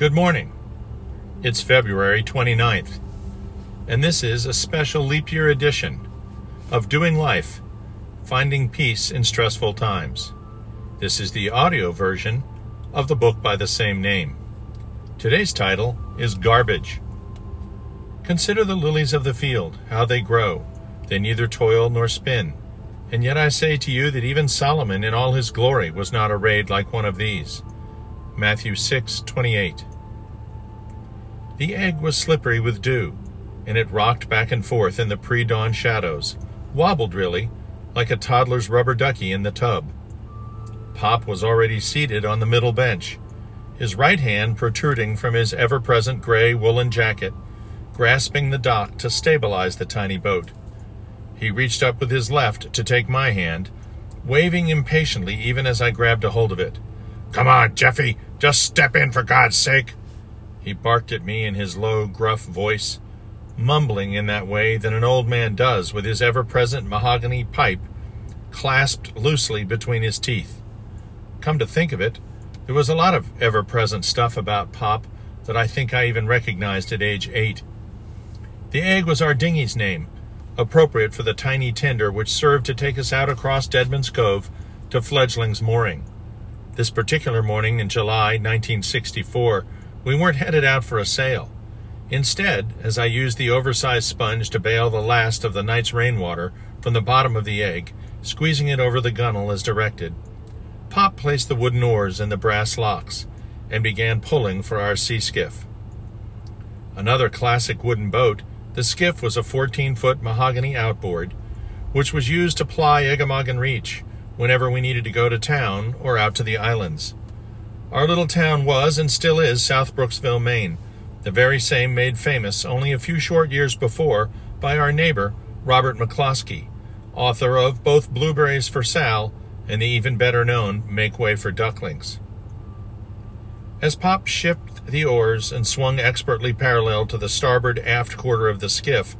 Good morning. It's February 29th, and this is a special leap year edition of Doing Life Finding Peace in Stressful Times. This is the audio version of the book by the same name. Today's title is Garbage. Consider the lilies of the field, how they grow. They neither toil nor spin. And yet I say to you that even Solomon in all his glory was not arrayed like one of these. Matthew 6:28. The egg was slippery with dew, and it rocked back and forth in the pre-dawn shadows, wobbled really, like a toddler's rubber ducky in the tub. Pop was already seated on the middle bench, his right hand protruding from his ever-present gray woolen jacket, grasping the dock to stabilize the tiny boat. He reached up with his left to take my hand, waving impatiently even as I grabbed a hold of it. Come on, Jeffy, just step in for God's sake. He barked at me in his low, gruff voice, mumbling in that way that an old man does with his ever present mahogany pipe clasped loosely between his teeth. Come to think of it, there was a lot of ever present stuff about Pop that I think I even recognized at age eight. The egg was our dinghy's name, appropriate for the tiny tender which served to take us out across Deadman's Cove to Fledgling's Mooring. This particular morning in July 1964, we weren't headed out for a sail. Instead, as I used the oversized sponge to bail the last of the night's rainwater from the bottom of the egg, squeezing it over the gunwale as directed, Pop placed the wooden oars in the brass locks and began pulling for our sea skiff. Another classic wooden boat the skiff was a 14 foot mahogany outboard, which was used to ply Eggemoggin Reach whenever we needed to go to town or out to the islands. Our little town was and still is South Brooksville, Maine, the very same made famous only a few short years before by our neighbor, Robert McCloskey, author of both Blueberries for Sal and the even better known Make Way for Ducklings. As Pop shipped the oars and swung expertly parallel to the starboard aft quarter of the skiff,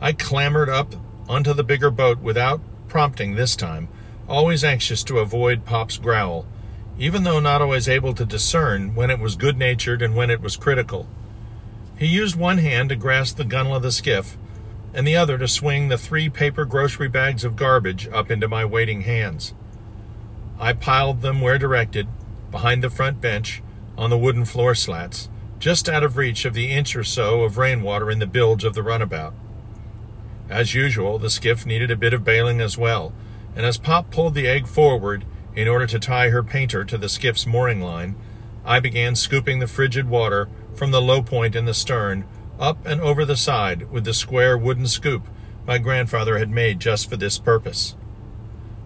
I clambered up onto the bigger boat without prompting this time, always anxious to avoid Pop's growl, even though not always able to discern when it was good natured and when it was critical. He used one hand to grasp the gunwale of the skiff, and the other to swing the three paper grocery bags of garbage up into my waiting hands. I piled them where directed, behind the front bench, on the wooden floor slats, just out of reach of the inch or so of rainwater in the bilge of the runabout. As usual, the skiff needed a bit of bailing as well, and as Pop pulled the egg forward in order to tie her painter to the skiff's mooring line, I began scooping the frigid water from the low point in the stern up and over the side with the square wooden scoop my grandfather had made just for this purpose.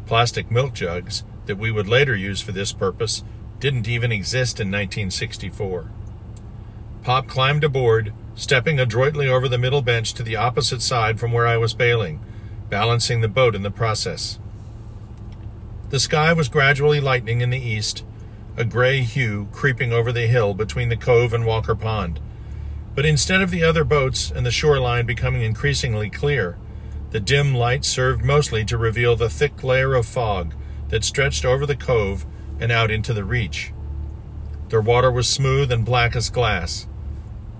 Plastic milk jugs that we would later use for this purpose didn't even exist in 1964. Pop climbed aboard, stepping adroitly over the middle bench to the opposite side from where I was bailing, balancing the boat in the process. The sky was gradually lightening in the east, a gray hue creeping over the hill between the cove and Walker Pond. But instead of the other boats and the shoreline becoming increasingly clear, the dim light served mostly to reveal the thick layer of fog that stretched over the cove and out into the reach. Their water was smooth and black as glass.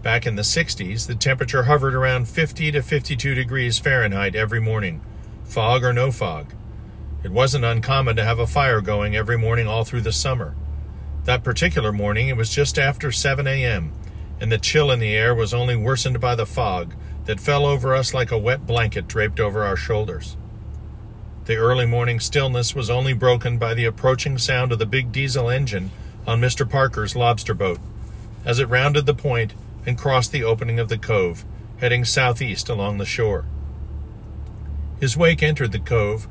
Back in the 60s, the temperature hovered around 50 to 52 degrees Fahrenheit every morning, fog or no fog. It wasn't uncommon to have a fire going every morning all through the summer. That particular morning, it was just after 7 a.m., and the chill in the air was only worsened by the fog that fell over us like a wet blanket draped over our shoulders. The early morning stillness was only broken by the approaching sound of the big diesel engine on Mr. Parker's lobster boat as it rounded the point and crossed the opening of the cove, heading southeast along the shore. His wake entered the cove,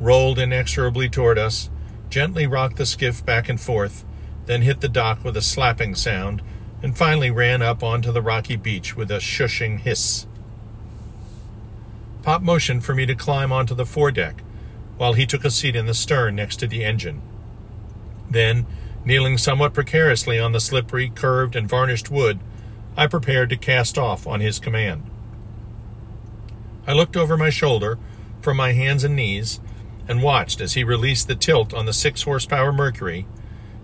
rolled inexorably toward us, gently rocked the skiff back and forth, then hit the dock with a slapping sound, and finally ran up onto the rocky beach with a shushing hiss. Pop motioned for me to climb onto the foredeck, while he took a seat in the stern next to the engine. Then, kneeling somewhat precariously on the slippery, curved, and varnished wood, I prepared to cast off on his command. I looked over my shoulder from my hands and knees and watched as he released the tilt on the six horsepower Mercury,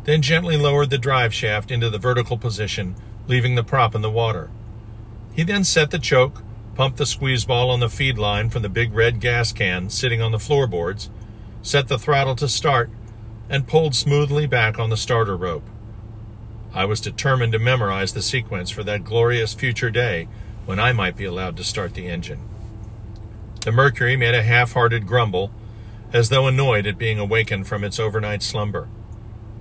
then gently lowered the drive shaft into the vertical position, leaving the prop in the water. He then set the choke, pumped the squeeze ball on the feed line from the big red gas can sitting on the floorboards, set the throttle to start, and pulled smoothly back on the starter rope. I was determined to memorize the sequence for that glorious future day when I might be allowed to start the engine. The Mercury made a half hearted grumble, as though annoyed at being awakened from its overnight slumber.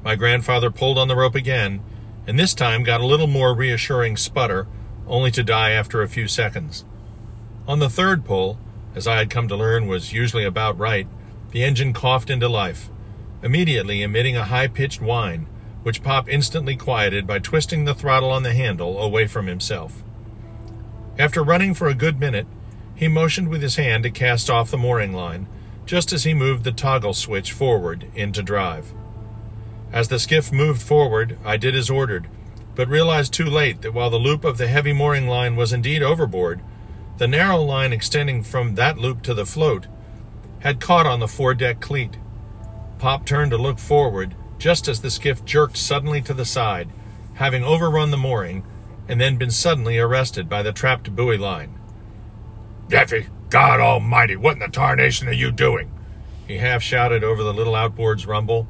My grandfather pulled on the rope again, and this time got a little more reassuring sputter, only to die after a few seconds. On the third pull, as I had come to learn was usually about right, the engine coughed into life, immediately emitting a high pitched whine, which Pop instantly quieted by twisting the throttle on the handle away from himself. After running for a good minute, he motioned with his hand to cast off the mooring line, just as he moved the toggle switch forward into drive. As the skiff moved forward, I did as ordered, but realized too late that while the loop of the heavy mooring line was indeed overboard, the narrow line extending from that loop to the float had caught on the foredeck cleat. Pop turned to look forward just as the skiff jerked suddenly to the side, having overrun the mooring and then been suddenly arrested by the trapped buoy line. Jeffy, God Almighty, what in the tarnation are you doing? He half shouted over the little outboard's rumble.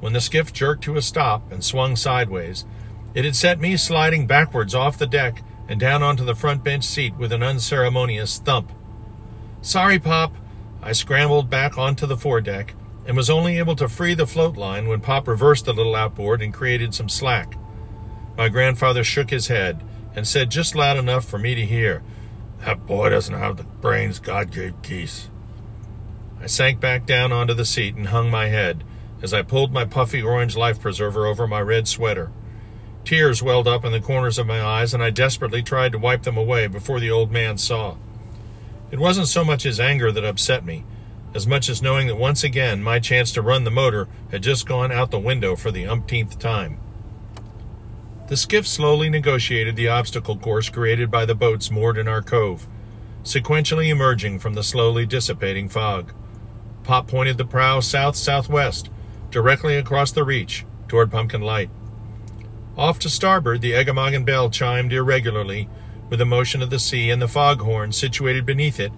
When the skiff jerked to a stop and swung sideways, it had set me sliding backwards off the deck and down onto the front bench seat with an unceremonious thump. Sorry, Pop. I scrambled back onto the foredeck and was only able to free the float line when Pop reversed the little outboard and created some slack. My grandfather shook his head and said just loud enough for me to hear, That boy doesn't have the brains God gave geese. I sank back down onto the seat and hung my head as I pulled my puffy orange life preserver over my red sweater. Tears welled up in the corners of my eyes, and I desperately tried to wipe them away before the old man saw. It wasn't so much his anger that upset me, as much as knowing that once again my chance to run the motor had just gone out the window for the umpteenth time. The skiff slowly negotiated the obstacle course created by the boats moored in our cove, sequentially emerging from the slowly dissipating fog. Pop pointed the prow south southwest, directly across the reach, toward Pumpkin Light. Off to starboard, the Eggemoggin bell chimed irregularly with the motion of the sea, and the foghorn situated beneath it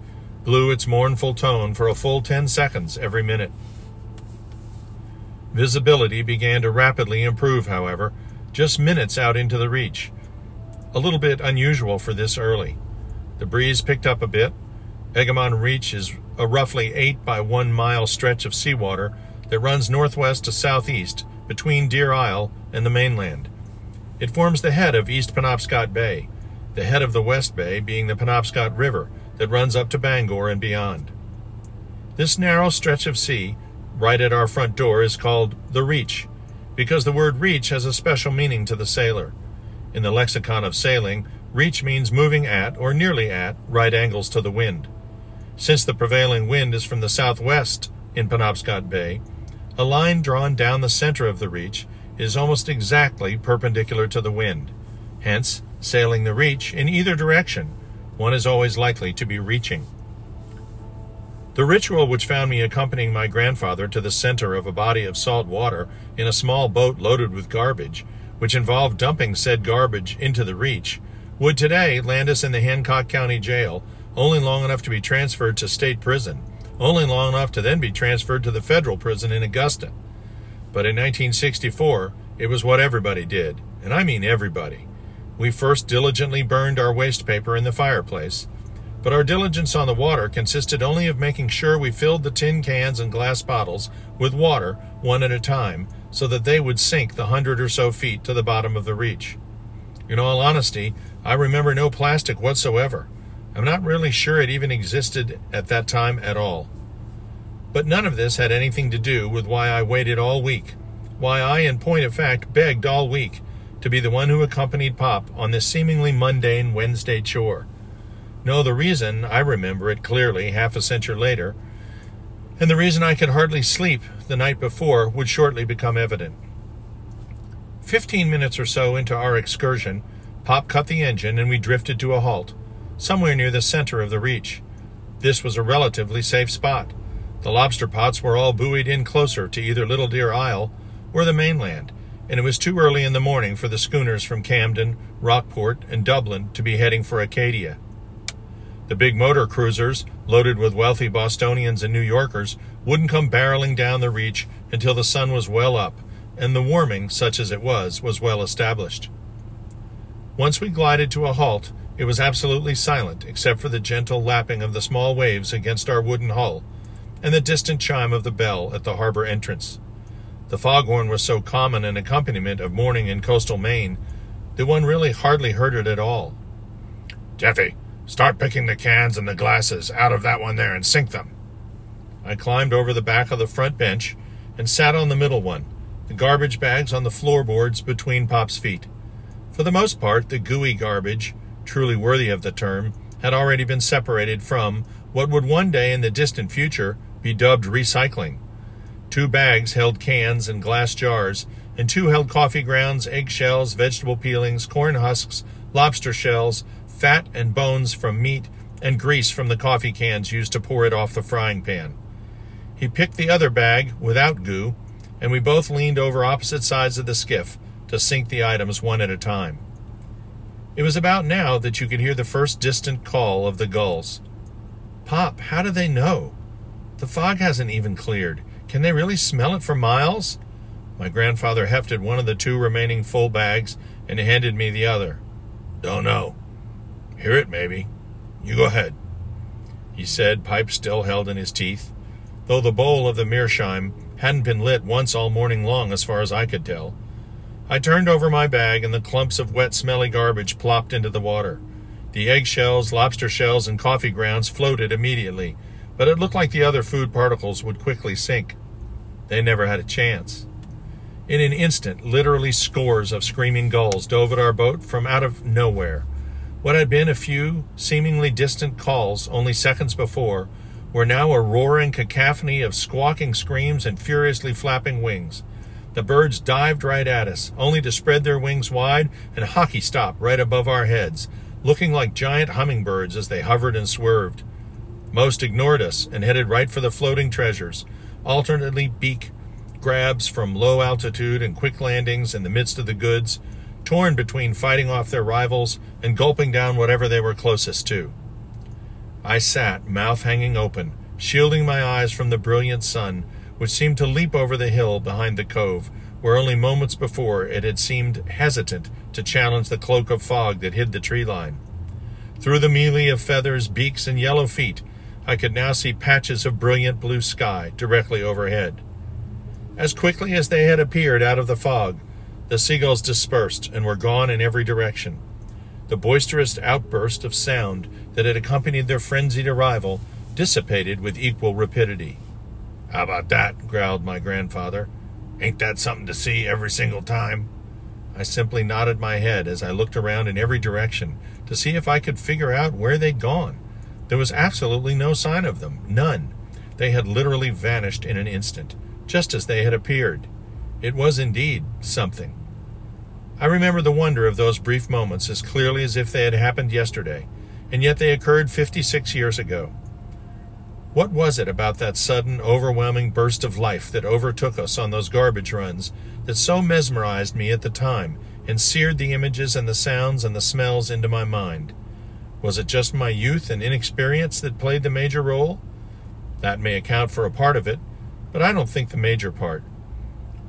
blew its mournful tone for a full ten seconds every minute. Visibility began to rapidly improve, however, just minutes out into the reach. A little bit unusual for this early. The breeze picked up a bit. Eggemoggin Reach is a roughly 8 by 1 mile stretch of seawater that runs northwest to southeast between Deer Isle and the mainland. It forms the head of East Penobscot Bay, the head of the West Bay being the Penobscot River that runs up to Bangor and beyond. This narrow stretch of sea, right at our front door, is called the Reach, because the word reach has a special meaning to the sailor. In the lexicon of sailing, reach means moving at, or nearly at, right angles to the wind. Since the prevailing wind is from the southwest in Penobscot Bay, a line drawn down the center of the reach is almost exactly perpendicular to the wind. Hence, sailing the reach in either direction, one is always likely to be reaching. The ritual which found me accompanying my grandfather to the center of a body of salt water in a small boat loaded with garbage, which involved dumping said garbage into the reach, would today land us in the Hancock County Jail only long enough to be transferred to state prison, only long enough to then be transferred to the federal prison in Augusta. But in 1964, it was what everybody did, and I mean everybody. We first diligently burned our waste paper in the fireplace, but our diligence on the water consisted only of making sure we filled the tin cans and glass bottles with water one at a time so that they would sink the hundred or so feet to the bottom of the reach. In all honesty, I remember no plastic whatsoever. I'm not really sure it even existed at that time at all. But none of this had anything to do with why I waited all week, why I, in point of fact, begged all week to be the one who accompanied Pop on this seemingly mundane Wednesday chore. No, the reason, I remember it clearly half a century later, and the reason I could hardly sleep the night before would shortly become evident. Fifteen minutes or so into our excursion, Pop cut the engine and we drifted to a halt, somewhere near the center of the reach. This was a relatively safe spot. The lobster pots were all buoyed in closer to either Little Deer Isle or the mainland, and it was too early in the morning for the schooners from Camden, Rockport, and Dublin to be heading for Acadia. The big motor cruisers, loaded with wealthy Bostonians and New Yorkers, wouldn't come barreling down the reach until the sun was well up, and the warming, such as it was, was well established. Once we glided to a halt, it was absolutely silent except for the gentle lapping of the small waves against our wooden hull and the distant chime of the bell at the harbor entrance. The foghorn was so common an accompaniment of morning in coastal Maine that one really hardly heard it at all. Jeffy, start picking the cans and the glasses out of that one there and sink them. I climbed over the back of the front bench and sat on the middle one, the garbage bags on the floorboards between Pop's feet. For the most part, the gooey garbage, truly worthy of the term, had already been separated from what would one day in the distant future be dubbed recycling. Two bags held cans and glass jars, and two held coffee grounds, eggshells, vegetable peelings, corn husks, lobster shells, fat and bones from meat, and grease from the coffee cans used to pour it off the frying pan. He picked the other bag without goo, and we both leaned over opposite sides of the skiff to sink the items one at a time. It was about now that you could hear the first distant call of the gulls. Pop, how do they know? The fog hasn't even cleared. Can they really smell it for miles? My grandfather hefted one of the two remaining full bags and handed me the other. Don't know. Hear it, maybe. You go ahead, he said, pipe still held in his teeth, though the bowl of the meerschaum hadn't been lit once all morning long, as far as I could tell. I turned over my bag, and the clumps of wet, smelly garbage plopped into the water. The eggshells, lobster shells, and coffee grounds floated immediately, but it looked like the other food particles would quickly sink. They never had a chance. In an instant, literally scores of screaming gulls dove at our boat from out of nowhere. What had been a few seemingly distant calls only seconds before were now a roaring cacophony of squawking screams and furiously flapping wings. The birds dived right at us, only to spread their wings wide and hockey stop right above our heads, looking like giant hummingbirds as they hovered and swerved. Most ignored us and headed right for the floating treasures, alternately beak grabs from low altitude and quick landings in the midst of the goods, torn between fighting off their rivals and gulping down whatever they were closest to. I sat, mouth hanging open, shielding my eyes from the brilliant sun, which seemed to leap over the hill behind the cove, where only moments before it had seemed hesitant to challenge the cloak of fog that hid the tree line. Through the melee of feathers, beaks, and yellow feet, I could now see patches of brilliant blue sky directly overhead. As quickly as they had appeared out of the fog, the seagulls dispersed and were gone in every direction. The boisterous outburst of sound that had accompanied their frenzied arrival dissipated with equal rapidity. How about that? growled my grandfather. Ain't that something to see every single time? I simply nodded my head as I looked around in every direction to see if I could figure out where they'd gone. There was absolutely no sign of them, none. They had literally vanished in an instant, just as they had appeared. It was indeed something. I remember the wonder of those brief moments as clearly as if they had happened yesterday, and yet they occurred 56 years ago. What was it about that sudden, overwhelming burst of life that overtook us on those garbage runs that so mesmerized me at the time and seared the images and the sounds and the smells into my mind? Was it just my youth and inexperience that played the major role? That may account for a part of it, but I don't think the major part.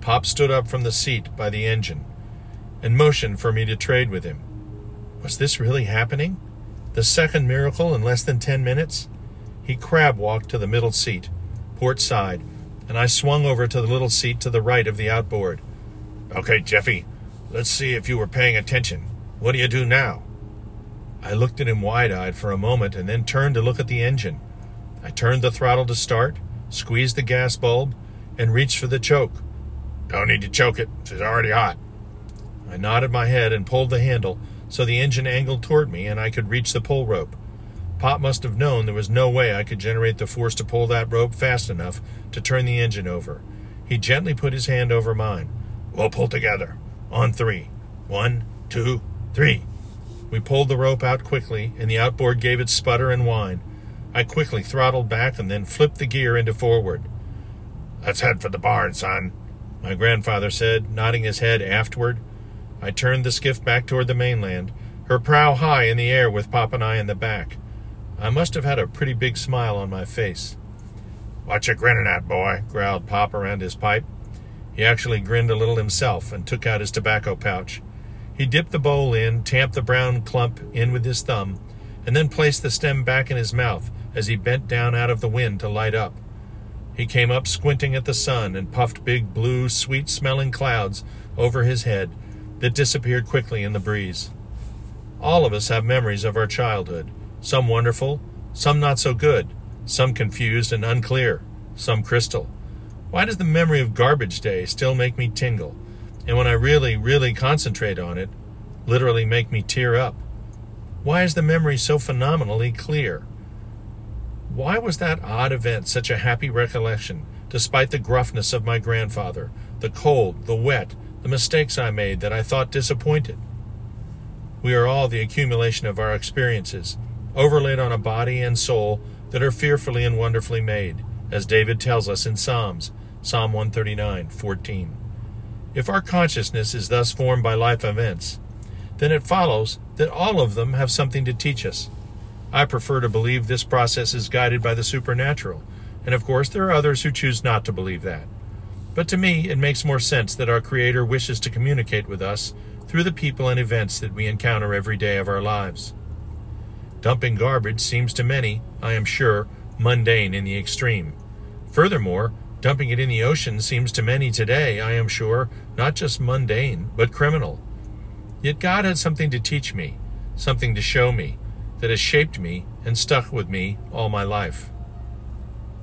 Pop stood up from the seat by the engine and motioned for me to trade with him. Was this really happening? The second miracle in less than ten minutes? He crab walked to the middle seat, port side, and I swung over to the little seat to the right of the outboard. Okay, Jeffy, let's see if you were paying attention. What do you do now? I looked at him wide eyed for a moment and then turned to look at the engine. I turned the throttle to start, squeezed the gas bulb, and reached for the choke. Don't need to choke it, it's already hot. I nodded my head and pulled the handle so the engine angled toward me and I could reach the pull rope. Pop must have known there was no way I could generate the force to pull that rope fast enough to turn the engine over. He gently put his hand over mine. We'll pull together. On three. One, two, three. We pulled the rope out quickly, and the outboard gave its sputter and whine. I quickly throttled back and then flipped the gear into forward. Let's head for the barn, son. My grandfather said, nodding his head aftward. I turned the skiff back toward the mainland, her prow high in the air with Pop and I in the back. I must have had a pretty big smile on my face. What you grinning at, boy? growled Pop around his pipe. He actually grinned a little himself and took out his tobacco pouch. He dipped the bowl in, tamped the brown clump in with his thumb, and then placed the stem back in his mouth as he bent down out of the wind to light up. He came up squinting at the sun and puffed big blue, sweet smelling clouds over his head that disappeared quickly in the breeze. All of us have memories of our childhood, some wonderful, some not so good, some confused and unclear, some crystal. Why does the memory of garbage day still make me tingle? And when I really, really concentrate on it, literally make me tear up? Why is the memory so phenomenally clear? Why was that odd event such a happy recollection, despite the gruffness of my grandfather, the cold, the wet, the mistakes I made that I thought disappointed? We are all the accumulation of our experiences, overlaid on a body and soul that are fearfully and wonderfully made, as David tells us in Psalms, Psalm 139, 14. If our consciousness is thus formed by life events, then it follows that all of them have something to teach us. I prefer to believe this process is guided by the supernatural, and of course there are others who choose not to believe that. But to me, it makes more sense that our Creator wishes to communicate with us through the people and events that we encounter every day of our lives. Dumping garbage seems to many, I am sure, mundane in the extreme. Furthermore, Dumping it in the ocean seems to many today, I am sure, not just mundane, but criminal. Yet God had something to teach me, something to show me, that has shaped me and stuck with me all my life.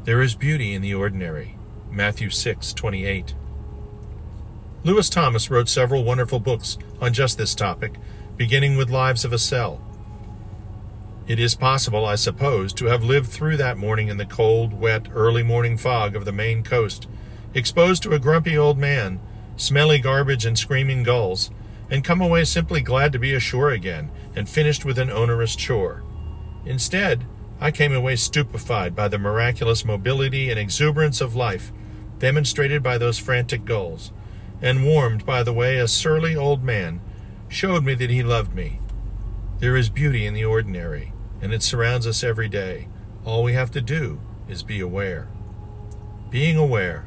There is beauty in the ordinary. Matthew 6:28. Lewis Thomas wrote several wonderful books on just this topic, beginning with Lives of a Cell. It is possible, I suppose, to have lived through that morning in the cold, wet, early morning fog of the Maine coast, exposed to a grumpy old man, smelly garbage, and screaming gulls, and come away simply glad to be ashore again and finished with an onerous chore. Instead, I came away stupefied by the miraculous mobility and exuberance of life demonstrated by those frantic gulls, and warmed by the way a surly old man showed me that he loved me. There is beauty in the ordinary and it surrounds us every day. All we have to do is be aware. Being aware,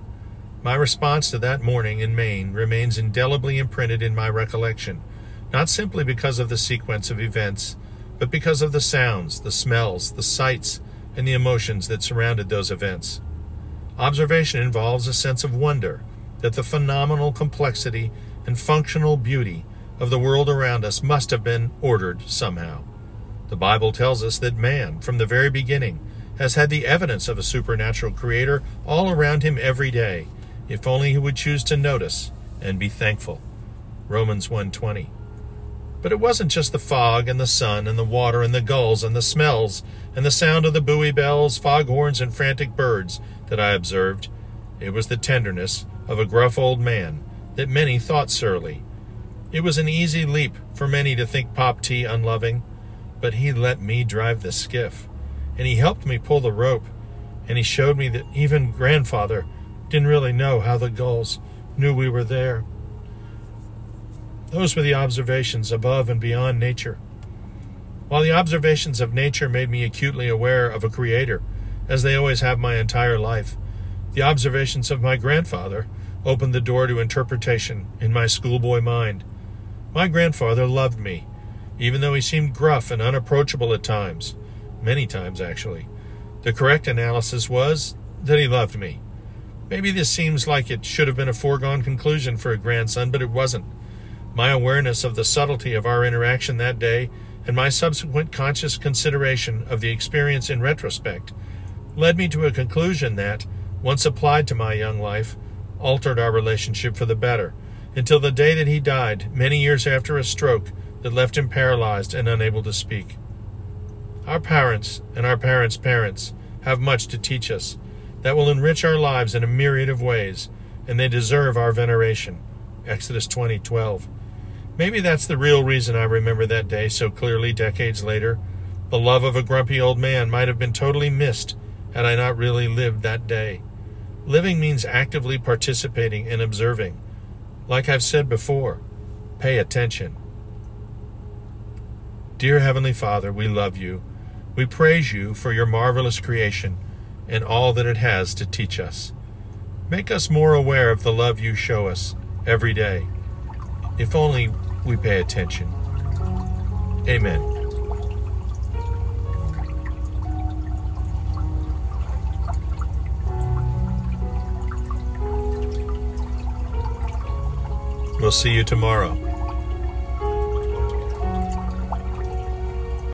my response to that morning in Maine remains indelibly imprinted in my recollection, not simply because of the sequence of events, but because of the sounds, the smells, the sights, and the emotions that surrounded those events. Observation involves a sense of wonder that the phenomenal complexity and functional beauty of the world around us must have been ordered somehow. The Bible tells us that man, from the very beginning, has had the evidence of a supernatural creator all around him every day, if only he would choose to notice and be thankful. Romans 1:20. But it wasn't just the fog and the sun and the water and the gulls and the smells and the sound of the buoy bells, foghorns, and frantic birds that I observed. It was the tenderness of a gruff old man that many thought surly. It was an easy leap for many to think Pop T unloving but he let me drive the skiff. And he helped me pull the rope. And he showed me that even grandfather didn't really know how the gulls knew we were there. Those were the observations above and beyond nature. While the observations of nature made me acutely aware of a creator, as they always have my entire life, the observations of my grandfather opened the door to interpretation in my schoolboy mind. My grandfather loved me even though he seemed gruff and unapproachable at times, many times actually. The correct analysis was that he loved me. Maybe this seems like it should have been a foregone conclusion for a grandson, but it wasn't. My awareness of the subtlety of our interaction that day and my subsequent conscious consideration of the experience in retrospect led me to a conclusion that, once applied to my young life, altered our relationship for the better, until the day that he died, many years after a stroke that left him paralyzed and unable to speak. Our parents and our parents' parents have much to teach us that will enrich our lives in a myriad of ways, and they deserve our veneration. Exodus 20:12. Maybe that's the real reason I remember that day so clearly decades later. The love of a grumpy old man might have been totally missed had I not really lived that day. Living means actively participating and observing. Like I've said before, pay attention. Dear Heavenly Father, we love you. We praise you for your marvelous creation and all that it has to teach us. Make us more aware of the love you show us every day. If only we pay attention. Amen. We'll see you tomorrow.